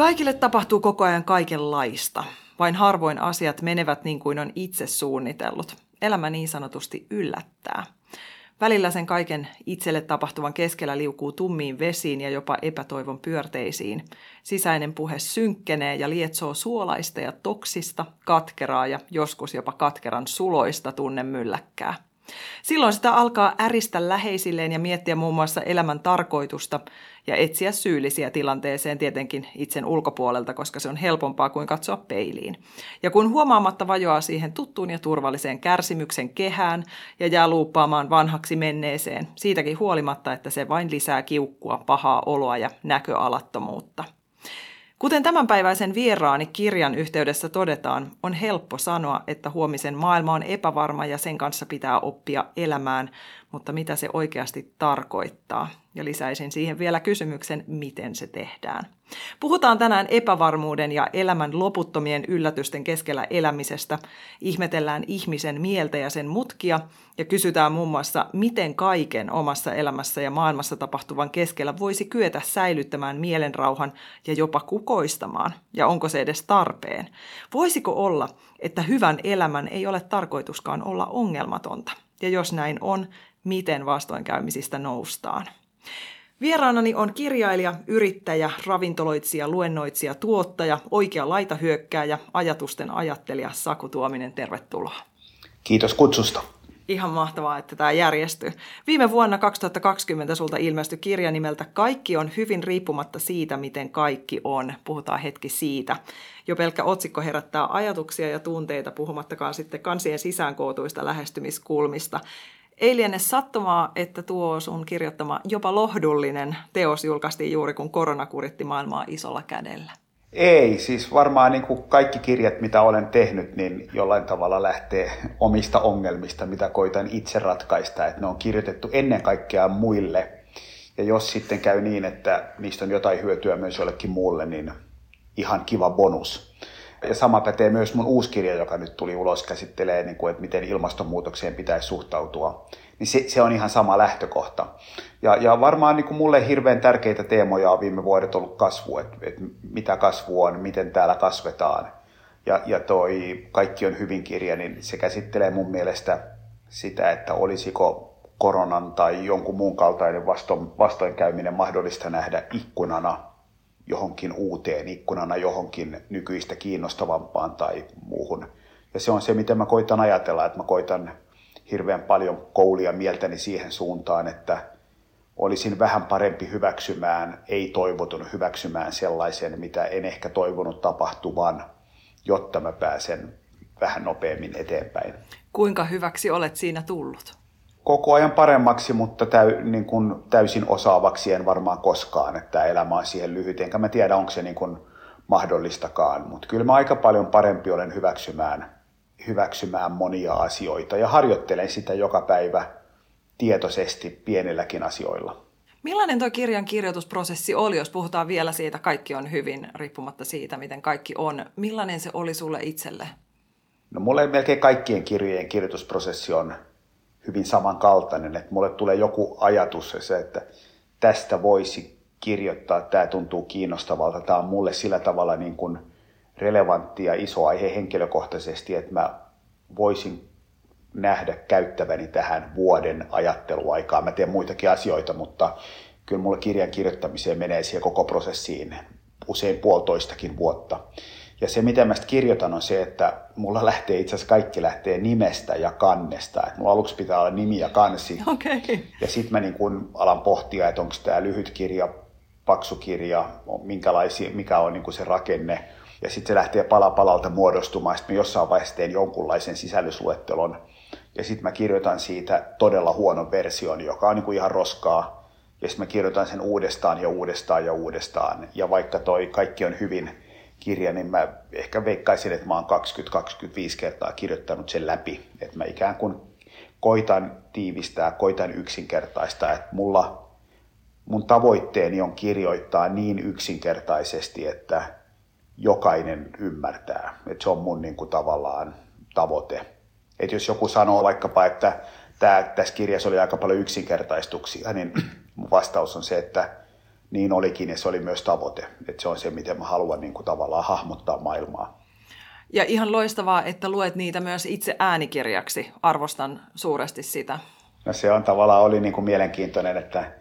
Kaikille tapahtuu koko ajan kaikenlaista. Vain harvoin asiat menevät niin kuin on itse suunnitellut. Elämä niin sanotusti yllättää. Välillä sen kaiken itselle tapahtuvan keskellä liukuu tummiin vesiin ja jopa epätoivon pyörteisiin. Sisäinen puhe synkkenee ja lietsoo suolaista ja toksista, katkeraa ja joskus jopa katkeran suloista tunnemylläkkää. Silloin sitä alkaa äristä läheisilleen ja miettiä muun muassa elämän tarkoitusta ja etsiä syyllisiä tilanteeseen tietenkin itsen ulkopuolelta, koska se on helpompaa kuin katsoa peiliin. Ja kun huomaamatta vajoaa siihen tuttuun ja turvalliseen kärsimyksen kehään ja jää luuppaamaan vanhaksi menneeseen, siitäkin huolimatta, että se vain lisää kiukkua, pahaa oloa ja näköalattomuutta. Kuten tämänpäiväisen vieraani kirjan yhteydessä todetaan, on helppo sanoa, että huomisen maailma on epävarma ja sen kanssa pitää oppia elämään, mutta mitä se oikeasti tarkoittaa? Ja lisäisin siihen vielä kysymyksen, miten se tehdään. Puhutaan tänään epävarmuuden ja elämän loputtomien yllätysten keskellä elämisestä, ihmetellään ihmisen mieltä ja sen mutkia ja kysytään muun muassa, miten kaiken omassa elämässä ja maailmassa tapahtuvan keskellä voisi kyetä säilyttämään mielenrauhan ja jopa kukoistamaan, ja onko se edes tarpeen. Voisiko olla, että hyvän elämän ei ole tarkoituskaan olla ongelmatonta? Ja jos näin on, miten vastoinkäymisistä noustaan? Vieraanani on kirjailija, yrittäjä, ravintoloitsija, luennoitsija, tuottaja, oikea laitahyökkääjä, ajatusten ajattelija Saku Tuominen. Tervetuloa. Kiitos kutsusta. Ihan mahtavaa, että tämä järjestyy. Viime vuonna 2020 sulta ilmestyi kirja nimeltä Kaikki on hyvin riippumatta siitä, miten kaikki on. Puhutaan hetki siitä. Jo pelkkä otsikko herättää ajatuksia ja tunteita, puhumattakaan sitten kansien sisäänkootuista lähestymiskulmista. Ei liene sattumaa, että tuo sun kirjoittama jopa lohdullinen teos julkaistiin juuri kun korona kuritti maailmaa isolla kädellä. Ei, siis varmaan niin kuin kaikki kirjat, mitä olen tehnyt, niin jollain tavalla lähtee omista ongelmista, mitä koitan itse ratkaista. Että ne on kirjoitettu ennen kaikkea muille. Ja jos sitten käy niin, että niistä on jotain hyötyä myös jollekin muulle, niin ihan kiva bonus. Ja sama pätee myös mun uusi kirja, joka nyt tuli ulos, käsittelee, niin kuin, että miten ilmastonmuutokseen pitäisi suhtautua. Niin se, se on ihan sama lähtökohta. Ja, ja varmaan niin kuin mulle hirveän tärkeitä teemoja on viime vuodet ollut kasvu, että, että mitä kasvu on, miten täällä kasvetaan. Ja, ja toi Kaikki on hyvin kirja, niin se käsittelee mun mielestä sitä, että olisiko koronan tai jonkun muun kaltainen vastoinkäyminen mahdollista nähdä ikkunana johonkin uuteen ikkunana johonkin nykyistä kiinnostavampaan tai muuhun. Ja se on se, mitä mä koitan ajatella, että mä koitan hirveän paljon koulia mieltäni siihen suuntaan, että olisin vähän parempi hyväksymään, ei toivotun hyväksymään sellaisen, mitä en ehkä toivonut tapahtuvan, jotta mä pääsen vähän nopeammin eteenpäin. Kuinka hyväksi olet siinä tullut? Koko ajan paremmaksi, mutta täy, niin kuin täysin osaavaksi en varmaan koskaan, että elämä on siihen lyhyt. Enkä mä tiedä, onko se niin kuin mahdollistakaan, mutta kyllä mä aika paljon parempi olen hyväksymään, hyväksymään monia asioita ja harjoittelen sitä joka päivä tietoisesti pienilläkin asioilla. Millainen tuo kirjan kirjoitusprosessi oli, jos puhutaan vielä siitä, kaikki on hyvin, riippumatta siitä, miten kaikki on. Millainen se oli sulle itselle? No mulle melkein kaikkien kirjojen kirjoitusprosessi on hyvin samankaltainen, että mulle tulee joku ajatus se, että tästä voisi kirjoittaa, tämä tuntuu kiinnostavalta, tämä on mulle sillä tavalla niin kuin relevantti ja iso aihe henkilökohtaisesti, että mä voisin nähdä käyttäväni tähän vuoden ajatteluaikaa. Mä teen muitakin asioita, mutta kyllä mulle kirjan kirjoittamiseen menee siihen koko prosessiin usein puolitoistakin vuotta. Ja se, mitä mä kirjoitan, on se, että mulla lähtee itse asiassa kaikki lähtee nimestä ja kannesta. Et mulla aluksi pitää olla nimi ja kansi. Okay. Ja sitten mä niin kun alan pohtia, että onko tämä lyhyt kirja, paksu kirja, minkälaisia, mikä on niin se rakenne. Ja sitten se lähtee pala palalta muodostumaan. Sitten mä jossain vaiheessa teen jonkunlaisen sisällysluettelon. Ja sitten mä kirjoitan siitä todella huonon version, joka on niin kuin ihan roskaa. ja sitten mä kirjoitan sen uudestaan ja uudestaan ja uudestaan. Ja vaikka toi kaikki on hyvin kirja, niin mä ehkä veikkaisin, että mä oon 20-25 kertaa kirjoittanut sen läpi. Että mä ikään kuin koitan tiivistää, koitan yksinkertaistaa, että mulla mun tavoitteeni on kirjoittaa niin yksinkertaisesti, että jokainen ymmärtää. Että se on mun niin kuin, tavallaan tavoite. Että jos joku sanoo vaikkapa, että tämä, tässä kirjassa oli aika paljon yksinkertaistuksia, niin mun vastaus on se, että niin olikin ja se oli myös tavoite. Että se on se, miten mä haluan niin kuin, tavallaan hahmottaa maailmaa. Ja ihan loistavaa, että luet niitä myös itse äänikirjaksi. Arvostan suuresti sitä. No se on tavallaan oli niin kuin mielenkiintoinen, että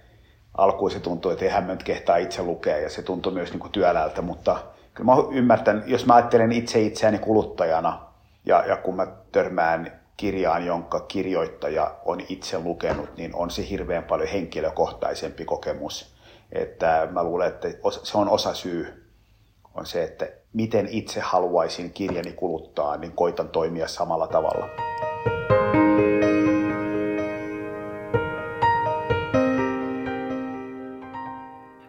alkuun se tuntui, että eihän mä nyt kehtaa itse lukea ja se tuntui myös niin kuin työläältä, mutta kyllä mä ymmärtän, jos mä ajattelen itse itseäni kuluttajana ja, ja kun mä törmään kirjaan, jonka kirjoittaja on itse lukenut, niin on se hirveän paljon henkilökohtaisempi kokemus. Että mä luulen, että se on osa syy, on se, että miten itse haluaisin kirjani kuluttaa, niin koitan toimia samalla tavalla.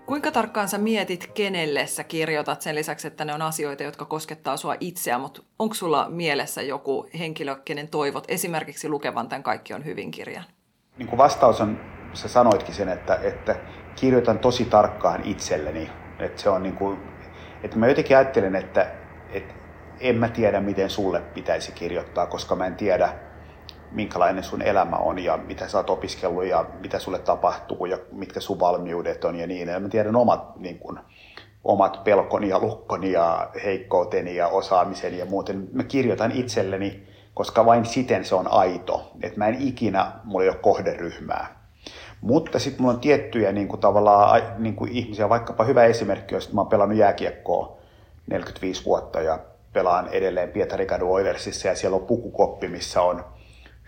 Kuinka tarkkaan sä mietit, kenelle sä kirjoitat sen lisäksi, että ne on asioita, jotka koskettaa sua itseä, mutta onko sulla mielessä joku henkilö, kenen toivot esimerkiksi lukevan tämän Kaikki on hyvin kirjan? Niin vastaus on, sä sanoitkin sen, että, että kirjoitan tosi tarkkaan itselleni. Että se on niin kuin, että mä jotenkin ajattelen, että, että en mä tiedä, miten sulle pitäisi kirjoittaa, koska mä en tiedä, minkälainen sun elämä on ja mitä sä oot opiskellut ja mitä sulle tapahtuu ja mitkä sun valmiudet on ja niin edelleen. Mä tiedän omat, niin kun, omat pelkoni ja lukkoni ja heikkouteni ja osaamiseni ja muuten. Mä kirjoitan itselleni, koska vain siten se on aito. Että mä en ikinä, mulla ei ole kohderyhmää. Mutta sitten mulla on tiettyjä niin kuin tavallaan, niin kuin ihmisiä, vaikkapa hyvä esimerkki, jos mä oon pelannut jääkiekkoa 45 vuotta ja pelaan edelleen Pietarikadu Oilersissa ja siellä on pukukoppi, missä on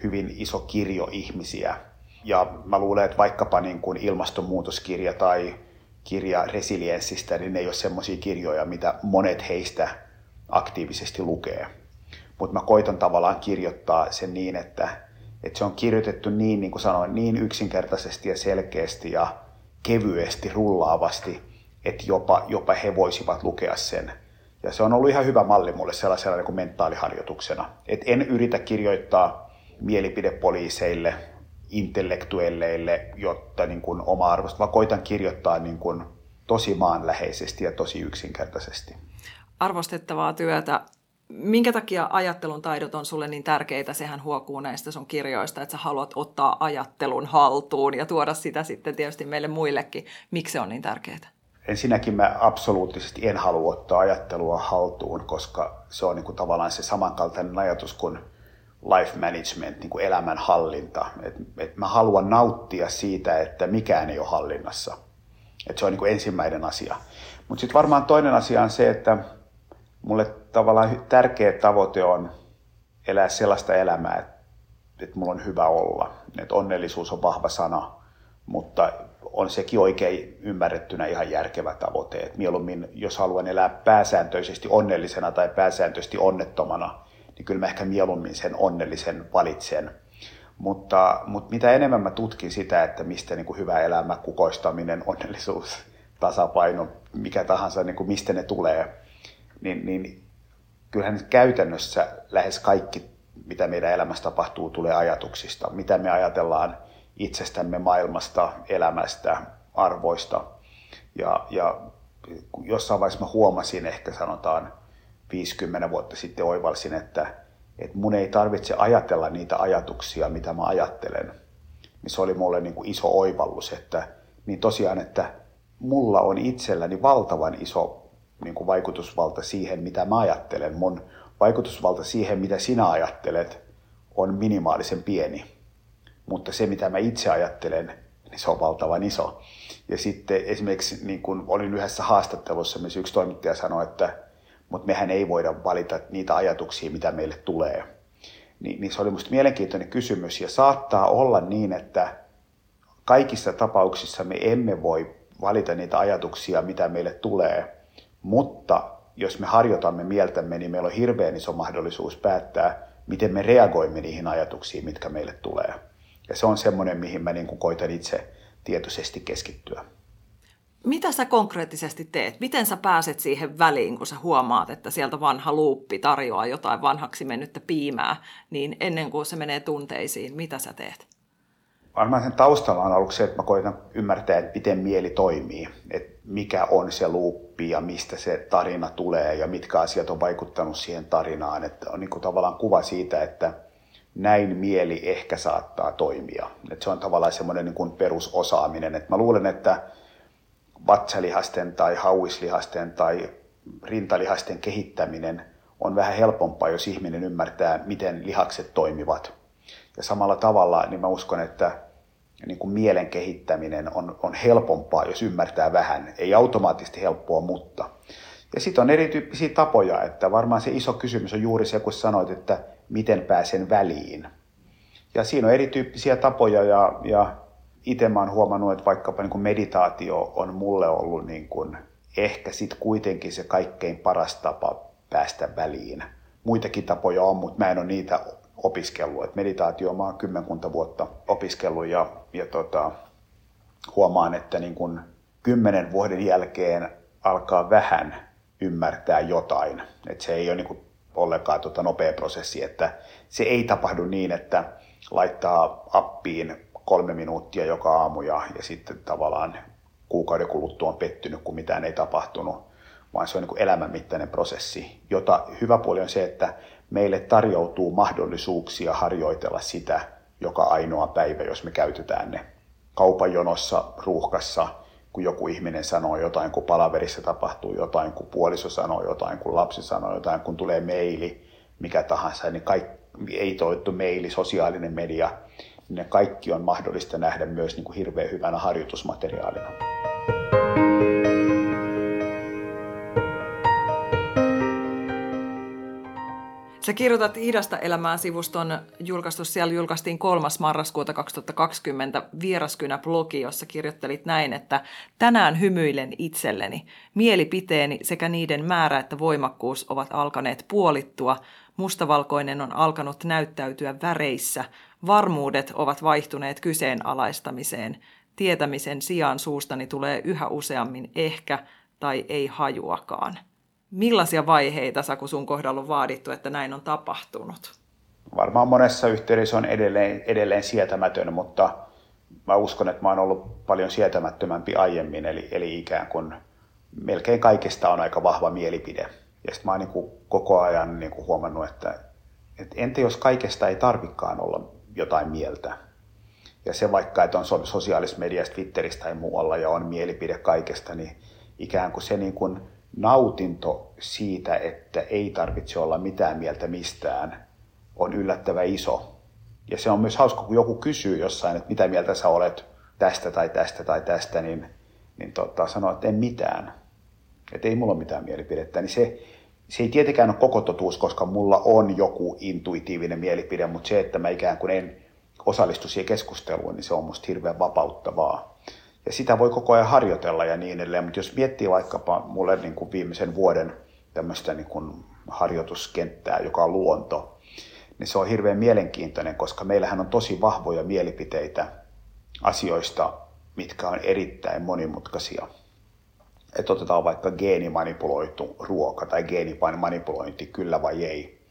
hyvin iso kirjo ihmisiä. Ja mä luulen, että vaikkapa niin kuin ilmastonmuutoskirja tai kirja resilienssistä, niin ne ei ole semmoisia kirjoja, mitä monet heistä aktiivisesti lukee. Mutta mä koitan tavallaan kirjoittaa sen niin, että, että se on kirjoitettu niin, niin kuin sanoin, niin yksinkertaisesti ja selkeästi ja kevyesti, rullaavasti, että jopa, jopa he voisivat lukea sen. Ja se on ollut ihan hyvä malli mulle sellaisena niin kuin mentaaliharjoituksena. Et en yritä kirjoittaa mielipidepoliiseille, intellektuelleille, jotta niin kuin oma arvosta, vaan koitan kirjoittaa niin kuin tosi maanläheisesti ja tosi yksinkertaisesti. Arvostettavaa työtä. Minkä takia ajattelun taidot on sulle niin tärkeitä? Sehän huokuu näistä sun kirjoista, että sä haluat ottaa ajattelun haltuun ja tuoda sitä sitten tietysti meille muillekin. Miksi se on niin tärkeää? Ensinnäkin mä absoluuttisesti en halua ottaa ajattelua haltuun, koska se on niin kuin tavallaan se samankaltainen ajatus kuin life management, niin kuin elämänhallinta. Et, et mä haluan nauttia siitä, että mikään ei ole hallinnassa. Et se on niin kuin ensimmäinen asia. Mutta sitten varmaan toinen asia on se, että mulle tavallaan tärkeä tavoite on elää sellaista elämää, että, että mulla on hyvä olla. Et onnellisuus on vahva sana, mutta on sekin oikein ymmärrettynä ihan järkevä tavoite. Et mieluummin, jos haluan elää pääsääntöisesti onnellisena tai pääsääntöisesti onnettomana, niin kyllä mä ehkä mieluummin sen onnellisen valitsen. Mutta, mutta mitä enemmän mä tutkin sitä, että mistä niin kuin hyvä elämä, kukoistaminen, onnellisuus, tasapaino, mikä tahansa, niin kuin mistä ne tulee, niin, niin kyllähän käytännössä lähes kaikki, mitä meidän elämässä tapahtuu, tulee ajatuksista. Mitä me ajatellaan itsestämme, maailmasta, elämästä, arvoista. Ja, ja jossain vaiheessa mä huomasin, ehkä sanotaan 50 vuotta sitten oivalsin, että, että mun ei tarvitse ajatella niitä ajatuksia, mitä mä ajattelen. Se oli mulle niin kuin iso oivallus, että niin tosiaan, että mulla on itselläni valtavan iso niin kuin vaikutusvalta siihen, mitä mä ajattelen. Mun vaikutusvalta siihen, mitä sinä ajattelet, on minimaalisen pieni. Mutta se, mitä mä itse ajattelen, niin se on valtavan iso. Ja sitten esimerkiksi niin kun olin yhdessä haastattelussa, missä yksi toimittaja sanoi, että mutta mehän ei voida valita niitä ajatuksia, mitä meille tulee. Ni, niin se oli minusta mielenkiintoinen kysymys ja saattaa olla niin, että kaikissa tapauksissa me emme voi valita niitä ajatuksia, mitä meille tulee, mutta jos me harjoitamme mieltämme, niin meillä on hirveän iso mahdollisuus päättää, miten me reagoimme niihin ajatuksiin, mitkä meille tulee. Ja se on semmoinen, mihin mä niin kuin koitan itse tietoisesti keskittyä. Mitä sä konkreettisesti teet? Miten sä pääset siihen väliin, kun sä huomaat, että sieltä vanha luuppi tarjoaa jotain vanhaksi mennyttä piimää, niin ennen kuin se menee tunteisiin, mitä sä teet? Varmaan sen taustalla on ollut se, että mä koitan ymmärtää, että miten mieli toimii, että mikä on se luuppi ja mistä se tarina tulee ja mitkä asiat on vaikuttanut siihen tarinaan. Että on niin kuin tavallaan kuva siitä, että näin mieli ehkä saattaa toimia. Että se on tavallaan semmoinen niin kuin perusosaaminen. Että mä luulen, että vatsalihasten tai hauislihasten tai rintalihasten kehittäminen on vähän helpompaa, jos ihminen ymmärtää, miten lihakset toimivat. Ja samalla tavalla niin mä uskon, että niin kuin mielen kehittäminen on, on helpompaa, jos ymmärtää vähän. Ei automaattisesti helppoa, mutta. Ja sitten on erityyppisiä tapoja, että varmaan se iso kysymys on juuri se, kun sanoit, että miten pääsen väliin. Ja siinä on erityyppisiä tapoja ja, ja itse mä oon huomannut, että vaikkapa niin kuin meditaatio on mulle ollut niin kuin ehkä sitten kuitenkin se kaikkein paras tapa päästä väliin. Muitakin tapoja on, mutta mä en ole niitä opiskellut. Et meditaatio mä oon kymmenkunta vuotta opiskellut ja, ja tota, huomaan, että niin kun kymmenen vuoden jälkeen alkaa vähän ymmärtää jotain. Et se ei ole niin kuin ollenkaan tota nopea prosessi, että se ei tapahdu niin, että laittaa appiin kolme minuuttia joka aamu ja, ja sitten tavallaan kuukauden kuluttua on pettynyt, kun mitään ei tapahtunut, vaan se on niin elämänmittainen prosessi, jota hyvä puoli on se, että meille tarjoutuu mahdollisuuksia harjoitella sitä joka ainoa päivä, jos me käytetään ne. Kaupan jonossa, ruuhkassa, kun joku ihminen sanoo jotain, kun palaverissa tapahtuu jotain, kun puoliso sanoo jotain, kun lapsi sanoo jotain, kun tulee meili, mikä tahansa, niin kaikki, ei toivottu meili, sosiaalinen media, niin ne kaikki on mahdollista nähdä myös niin kuin hirveän hyvänä harjoitusmateriaalina. Sä kirjoitat Idasta elämään sivuston julkaistus, siellä julkaistiin 3. marraskuuta 2020 Vieraskynä-blogi, jossa kirjoittelit näin, että tänään hymyilen itselleni. Mielipiteeni sekä niiden määrä että voimakkuus ovat alkaneet puolittua. Mustavalkoinen on alkanut näyttäytyä väreissä. Varmuudet ovat vaihtuneet kyseenalaistamiseen. Tietämisen sijaan suustani tulee yhä useammin ehkä tai ei hajuakaan. Millaisia vaiheita, Saku, sun kohdalla on vaadittu, että näin on tapahtunut? Varmaan monessa yhteydessä on edelleen, edelleen sietämätön, mutta mä uskon, että mä oon ollut paljon sietämättömämpi aiemmin, eli, eli ikään kuin melkein kaikesta on aika vahva mielipide. Ja sitten mä oon niin koko ajan niin kuin huomannut, että, että entä jos kaikesta ei tarvikaan olla jotain mieltä. Ja se vaikka, että on sosiaalisessa mediassa, Twitteristä tai muualla ja on mielipide kaikesta, niin ikään kuin se niin kuin nautinto siitä, että ei tarvitse olla mitään mieltä mistään, on yllättävän iso. Ja se on myös hauska, kun joku kysyy jossain, että mitä mieltä sä olet tästä tai tästä tai tästä, niin, niin tota, sanoo, että en mitään. Että ei mulla ole mitään mielipidettä. Niin se, se ei tietenkään ole koko totuus, koska mulla on joku intuitiivinen mielipide, mutta se, että mä ikään kuin en osallistu siihen keskusteluun, niin se on musta hirveän vapauttavaa. Ja sitä voi koko ajan harjoitella ja niin edelleen, mutta jos miettii vaikkapa mulle niin kuin viimeisen vuoden tämmöistä niin kuin harjoituskenttää, joka on luonto, niin se on hirveän mielenkiintoinen, koska meillähän on tosi vahvoja mielipiteitä asioista, mitkä on erittäin monimutkaisia. Että otetaan vaikka geenimanipuloitu ruoka tai geenimanipulointi, kyllä vai ei.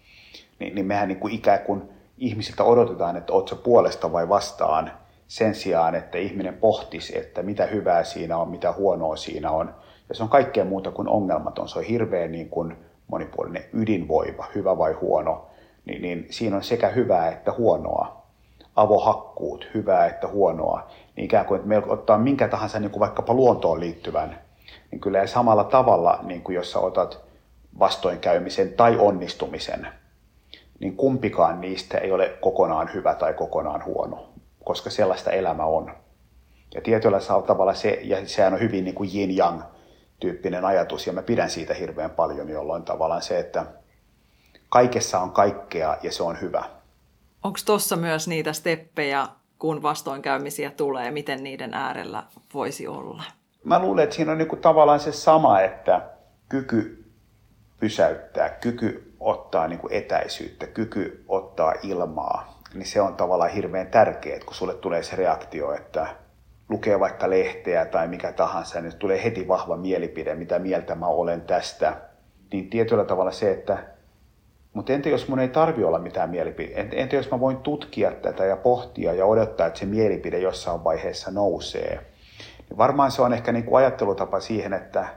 Niin, niin mehän niin kuin ikään kuin ihmisiltä odotetaan, että ootko puolesta vai vastaan, sen sijaan, että ihminen pohtisi, että mitä hyvää siinä on, mitä huonoa siinä on. Ja se on kaikkea muuta kuin ongelmaton. Se on hirveän niin kuin monipuolinen ydinvoiva, hyvä vai huono. Niin, niin siinä on sekä hyvää että huonoa. Avohakkuut, hyvää että huonoa. Niin ikään kuin, että me ottaa minkä tahansa niin kuin vaikkapa luontoon liittyvän, niin kyllä samalla tavalla, niin kuin jos sä otat vastoinkäymisen tai onnistumisen, niin kumpikaan niistä ei ole kokonaan hyvä tai kokonaan huono koska sellaista elämä on. Ja tietyllä tavalla se, ja sehän on hyvin niin kuin yin-yang tyyppinen ajatus, ja mä pidän siitä hirveän paljon, jolloin tavallaan se, että kaikessa on kaikkea ja se on hyvä. Onko tuossa myös niitä steppejä, kun vastoinkäymisiä tulee, miten niiden äärellä voisi olla? Mä luulen, että siinä on niin kuin tavallaan se sama, että kyky pysäyttää, kyky ottaa niin kuin etäisyyttä, kyky ottaa ilmaa, niin se on tavallaan hirveän tärkeää, kun sulle tulee se reaktio, että lukee vaikka lehteä tai mikä tahansa, niin tulee heti vahva mielipide, mitä mieltä mä olen tästä. Niin tietyllä tavalla se, että mutta entä jos mun ei tarvi olla mitään mielipide? Entä jos mä voin tutkia tätä ja pohtia ja odottaa, että se mielipide jossain vaiheessa nousee? Niin varmaan se on ehkä niin kuin ajattelutapa siihen, että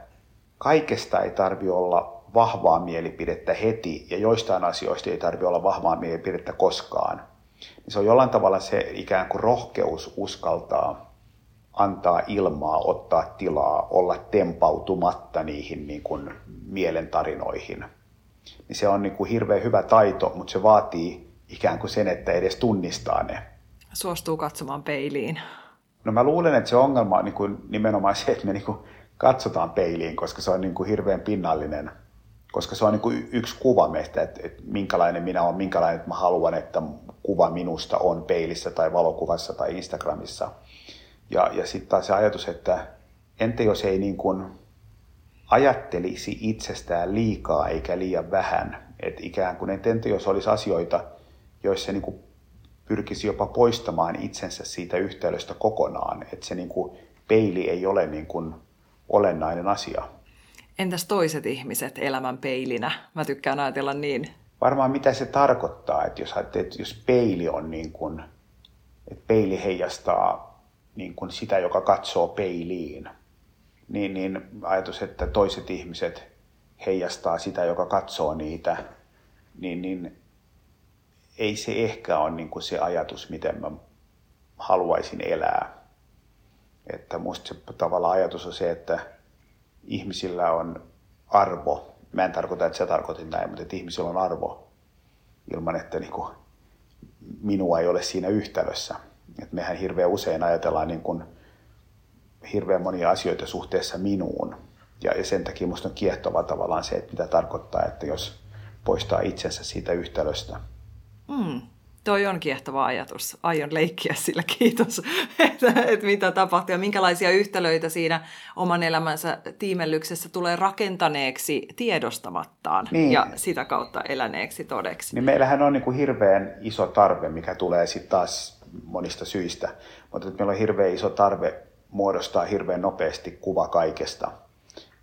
kaikesta ei tarvi olla vahvaa mielipidettä heti ja joistain asioista ei tarvi olla vahvaa mielipidettä koskaan. Se on jollain tavalla se ikään kuin rohkeus uskaltaa antaa ilmaa, ottaa tilaa, olla tempautumatta niihin niin kuin mielentarinoihin. Niin se on niin kuin hirveän hyvä taito, mutta se vaatii ikään kuin sen, että edes tunnistaa ne. Suostuu katsomaan peiliin. No mä luulen, että se ongelma on niin kuin nimenomaan se, että me niin kuin katsotaan peiliin, koska se on niin kuin hirveän pinnallinen, koska se on niin kuin yksi kuva meistä, että, että minkälainen minä olen, minkälainen että mä haluan, että kuva minusta on peilissä tai valokuvassa tai Instagramissa. Ja, ja sitten taas se ajatus, että entä jos ei niin kuin ajattelisi itsestään liikaa eikä liian vähän. Että ikään kuin, entä jos olisi asioita, joissa niin kuin pyrkisi jopa poistamaan itsensä siitä yhteydestä kokonaan. Että se niin kuin peili ei ole niin kuin olennainen asia. Entäs toiset ihmiset elämän peilinä? Mä tykkään ajatella niin. Varmaan mitä se tarkoittaa, että jos, että jos peili on niin kuin, että peili heijastaa niin kuin sitä, joka katsoo peiliin, niin, niin ajatus, että toiset ihmiset heijastaa sitä, joka katsoo niitä, niin, niin ei se ehkä ole niin kuin se ajatus, miten mä haluaisin elää. Että musta se tavalla ajatus on se, että ihmisillä on arvo. Mä en tarkoita, että sä tarkoitin näin, mutta että ihmisillä on arvo ilman, että niin kuin minua ei ole siinä yhtälössä. Et mehän hirveän usein ajatellaan niin kuin hirveän monia asioita suhteessa minuun. Ja, ja sen takia minusta on kiehtova tavallaan se, että mitä tarkoittaa, että jos poistaa itsensä siitä yhtälöstä. Mm, toi on kiehtova ajatus. Aion leikkiä sillä, kiitos, että, että mitä tapahtuu ja minkälaisia yhtälöitä siinä oman elämänsä tiimellyksessä tulee rakentaneeksi tiedostamattaan niin. ja sitä kautta eläneeksi todeksi. Niin meillähän on niin kuin hirveän iso tarve, mikä tulee sitten taas monista syistä, mutta meillä on hirveän iso tarve muodostaa hirveän nopeasti kuva kaikesta.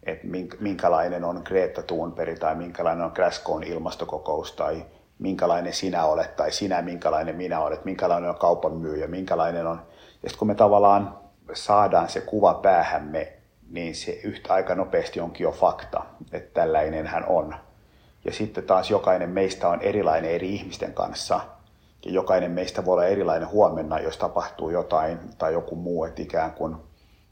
Että minkälainen on Greta Thunberg tai minkälainen on Glasgown ilmastokokous tai minkälainen sinä olet tai sinä minkälainen minä olet, minkälainen on kaupan myyjä, minkälainen on... Ja sitten kun me tavallaan saadaan se kuva päähämme, niin se yhtä aika nopeasti onkin jo fakta, että tällainen hän on. Ja sitten taas jokainen meistä on erilainen eri ihmisten kanssa – ja jokainen meistä voi olla erilainen huomenna, jos tapahtuu jotain tai joku muu, että ikään kuin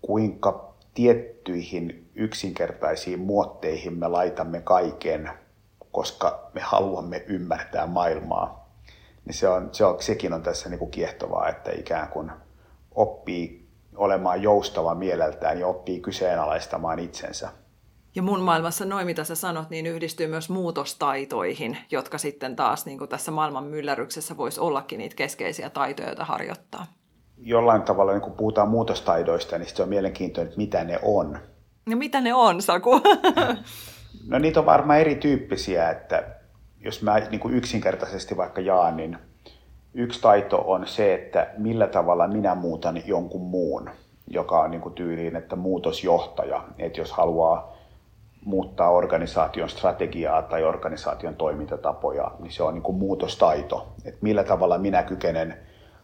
kuinka tiettyihin yksinkertaisiin muotteihin me laitamme kaiken, koska me haluamme ymmärtää maailmaa. Niin se on, se on, sekin on tässä niin kuin kiehtovaa, että ikään kuin oppii olemaan joustava mieleltään ja oppii kyseenalaistamaan itsensä. Ja mun maailmassa noin, mitä sä sanot, niin yhdistyy myös muutostaitoihin, jotka sitten taas niin kuin tässä maailman myllerryksessä voisi ollakin niitä keskeisiä taitoja, joita harjoittaa. Jollain tavalla, niin kun puhutaan muutostaidoista, niin se on mielenkiintoinen, että mitä ne on. No mitä ne on, Saku? no niitä on varmaan erityyppisiä, että jos mä niin kuin yksinkertaisesti vaikka jaan, niin yksi taito on se, että millä tavalla minä muutan jonkun muun, joka on niin kuin tyyliin, että muutosjohtaja. Että jos haluaa muuttaa organisaation strategiaa tai organisaation toimintatapoja, niin se on niin kuin muutostaito. Että millä tavalla minä kykenen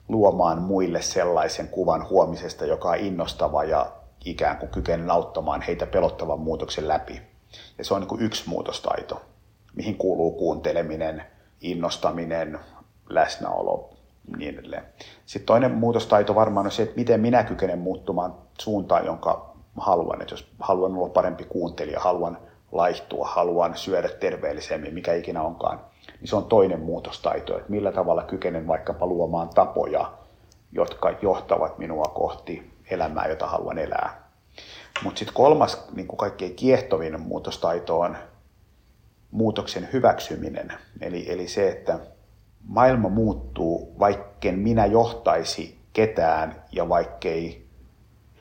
luomaan muille sellaisen kuvan huomisesta, joka on innostava ja ikään kuin kykenen auttamaan heitä pelottavan muutoksen läpi. Ja se on niin kuin yksi muutostaito, mihin kuuluu kuunteleminen, innostaminen, läsnäolo, niin edelleen. Sitten toinen muutostaito varmaan on se, että miten minä kykenen muuttumaan suuntaan, jonka haluan, että jos haluan olla parempi kuuntelija, haluan laihtua, haluan syödä terveellisemmin, mikä ikinä onkaan, niin se on toinen muutostaito, että millä tavalla kykenen vaikkapa luomaan tapoja, jotka johtavat minua kohti elämää, jota haluan elää. Mutta sitten kolmas niin kuin kaikkein kiehtovin muutostaito on muutoksen hyväksyminen. Eli, eli se, että maailma muuttuu, vaikken minä johtaisi ketään ja vaikkei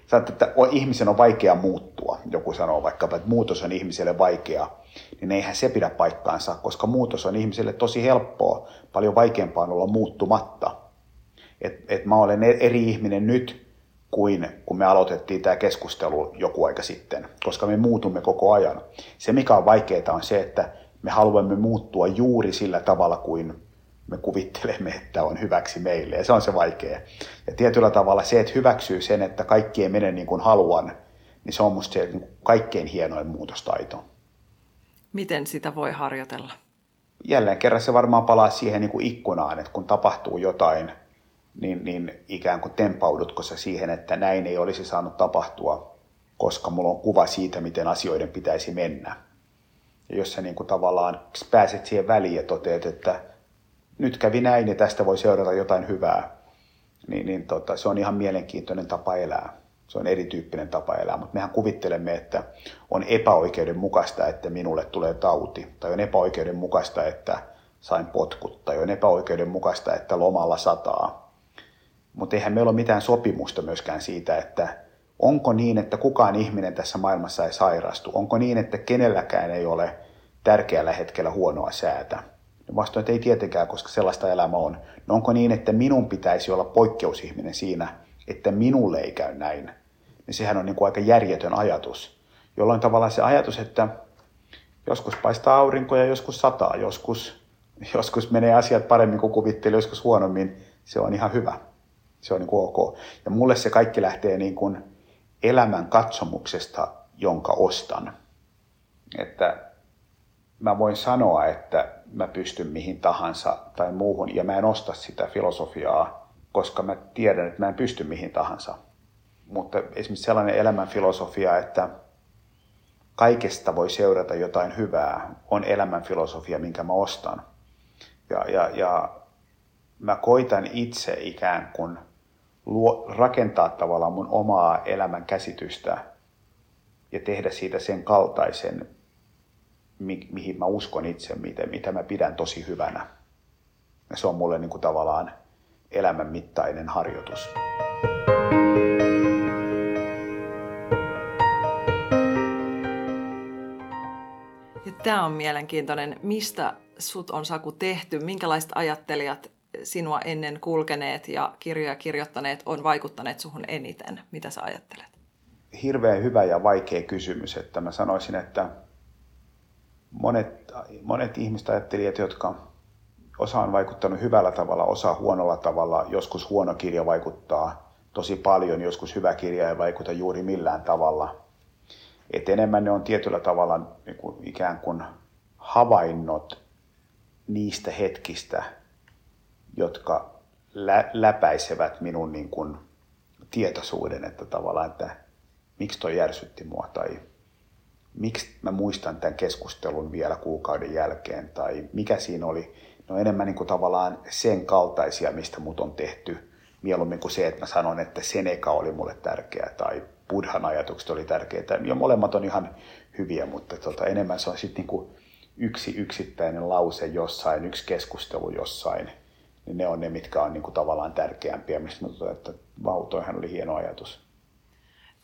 Sanoit, että ihmisen on vaikea muuttua. Joku sanoo vaikka, että muutos on ihmiselle vaikea. Niin eihän se pidä paikkaansa, koska muutos on ihmiselle tosi helppoa. Paljon vaikeampaa on olla muuttumatta. Et, et mä olen eri ihminen nyt kuin kun me aloitettiin tämä keskustelu joku aika sitten, koska me muutumme koko ajan. Se, mikä on vaikeaa, on se, että me haluamme muuttua juuri sillä tavalla kuin me kuvittelemme, että on hyväksi meille, ja se on se vaikea. Ja tietyllä tavalla se, että hyväksyy sen, että kaikki ei mene niin kuin haluan, niin se on musta se niin kaikkein hienoin muutostaito. Miten sitä voi harjoitella? Jälleen kerran se varmaan palaa siihen niin kuin ikkunaan, että kun tapahtuu jotain, niin, niin ikään kuin tempaudutko sä siihen, että näin ei olisi saanut tapahtua, koska mulla on kuva siitä, miten asioiden pitäisi mennä. Ja jos sä niin kuin tavallaan pääset siihen väliin ja toteat, että nyt kävi näin ja tästä voi seurata jotain hyvää, niin, niin tota, se on ihan mielenkiintoinen tapa elää. Se on erityyppinen tapa elää, mutta mehän kuvittelemme, että on epäoikeudenmukaista, että minulle tulee tauti, tai on epäoikeudenmukaista, että sain potkut, tai on epäoikeudenmukaista, että lomalla sataa. Mutta eihän meillä ole mitään sopimusta myöskään siitä, että onko niin, että kukaan ihminen tässä maailmassa ei sairastu, onko niin, että kenelläkään ei ole tärkeällä hetkellä huonoa säätä. No vastoin, että ei tietenkään, koska sellaista elämä on. No onko niin, että minun pitäisi olla poikkeusihminen siinä, että minulle ei käy näin? Niin sehän on niin kuin aika järjetön ajatus. Jolloin tavallaan se ajatus, että joskus paistaa aurinko ja joskus sataa, joskus, joskus menee asiat paremmin kuin kuvitteli, joskus huonommin, se on ihan hyvä. Se on niin kuin ok. Ja mulle se kaikki lähtee niin kuin elämän katsomuksesta, jonka ostan. Että mä voin sanoa, että mä pystyn mihin tahansa tai muuhun, ja mä en osta sitä filosofiaa, koska mä tiedän, että mä en pysty mihin tahansa. Mutta esimerkiksi sellainen elämän filosofia, että kaikesta voi seurata jotain hyvää, on elämän filosofia, minkä mä ostan. Ja, ja, ja mä koitan itse ikään kuin luo, rakentaa tavallaan mun omaa elämän käsitystä ja tehdä siitä sen kaltaisen, mi, mihin mä uskon itse, mitä, mitä mä pidän tosi hyvänä. Ja se on mulle niin kuin tavallaan elämän mittainen harjoitus. Ja tämä on mielenkiintoinen. Mistä sut on Saku tehty? Minkälaiset ajattelijat sinua ennen kulkeneet ja kirjoja kirjoittaneet on vaikuttaneet suhun eniten? Mitä sä ajattelet? Hirveän hyvä ja vaikea kysymys, että mä sanoisin, että monet, monet ihmiset ajattelijat, jotka osa on vaikuttanut hyvällä tavalla, osa huonolla tavalla, joskus huono kirja vaikuttaa tosi paljon, joskus hyvä kirja ei vaikuta juuri millään tavalla. Et enemmän ne on tietyllä tavalla niin kuin ikään kuin havainnot niistä hetkistä, jotka lä- läpäisevät minun niin kuin tietoisuuden, että tavallaan, että miksi toi järsytti mua tai miksi mä muistan tämän keskustelun vielä kuukauden jälkeen tai mikä siinä oli. Ne on enemmän niin kuin tavallaan sen kaltaisia, mistä mut on tehty, mieluummin kuin se, että mä sanon, että Seneca oli mulle tärkeä tai Buddhan ajatukset oli tärkeitä. Ja molemmat on ihan hyviä, mutta tota, enemmän se on sitten niin yksi yksittäinen lause jossain, yksi keskustelu jossain – niin ne on ne, mitkä on niin kuin tavallaan tärkeämpiä, mistä mä totean, että vau, oli hieno ajatus.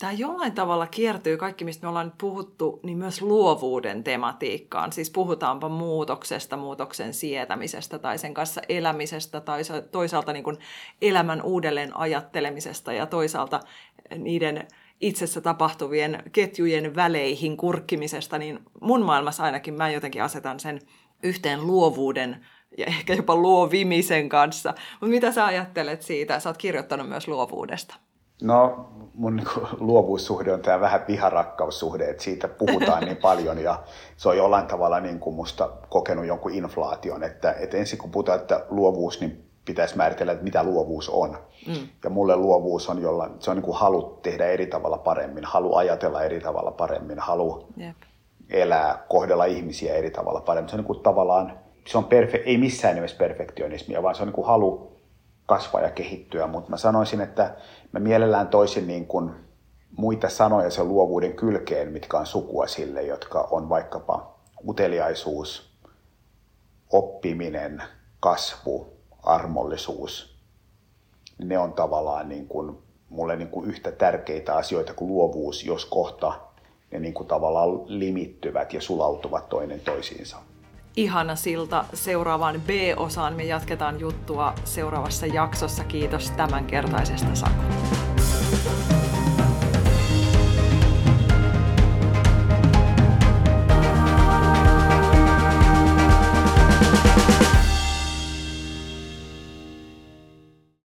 Tämä jollain tavalla kiertyy kaikki, mistä me ollaan nyt puhuttu, niin myös luovuuden tematiikkaan. Siis puhutaanpa muutoksesta, muutoksen sietämisestä tai sen kanssa elämisestä tai toisaalta niin kuin elämän uudelleen ajattelemisesta ja toisaalta niiden itsessä tapahtuvien ketjujen väleihin kurkkimisesta, niin mun maailmassa ainakin mä jotenkin asetan sen yhteen luovuuden ja ehkä jopa luovimisen kanssa. Mutta mitä sä ajattelet siitä? Sä oot kirjoittanut myös luovuudesta. No mun niin kuin, luovuussuhde on tämä vähän viharakkaussuhde, että siitä puhutaan niin paljon ja se on jollain tavalla niin kuin musta kokenut jonkun inflaation, että, että ensin kun puhutaan, että luovuus, niin pitäisi määritellä, että mitä luovuus on. Mm. Ja mulle luovuus on jollain, se on niin kuin halu tehdä eri tavalla paremmin, halu ajatella eri tavalla paremmin, halu yep. elää, kohdella ihmisiä eri tavalla paremmin. Se on niin kuin tavallaan se on perfe- ei missään nimessä perfektionismia, vaan se on niin kuin halu kasvaa ja kehittyä, mutta mä sanoisin, että mä mielellään toisin niin kuin muita sanoja sen luovuuden kylkeen, mitkä on sukua sille, jotka on vaikkapa uteliaisuus, oppiminen, kasvu, armollisuus. Ne on tavallaan niin kuin, mulle niin kuin yhtä tärkeitä asioita kuin luovuus, jos kohta ne niin kuin tavallaan limittyvät ja sulautuvat toinen toisiinsa ihana silta seuraavaan B-osaan. Me jatketaan juttua seuraavassa jaksossa. Kiitos tämänkertaisesta Saku.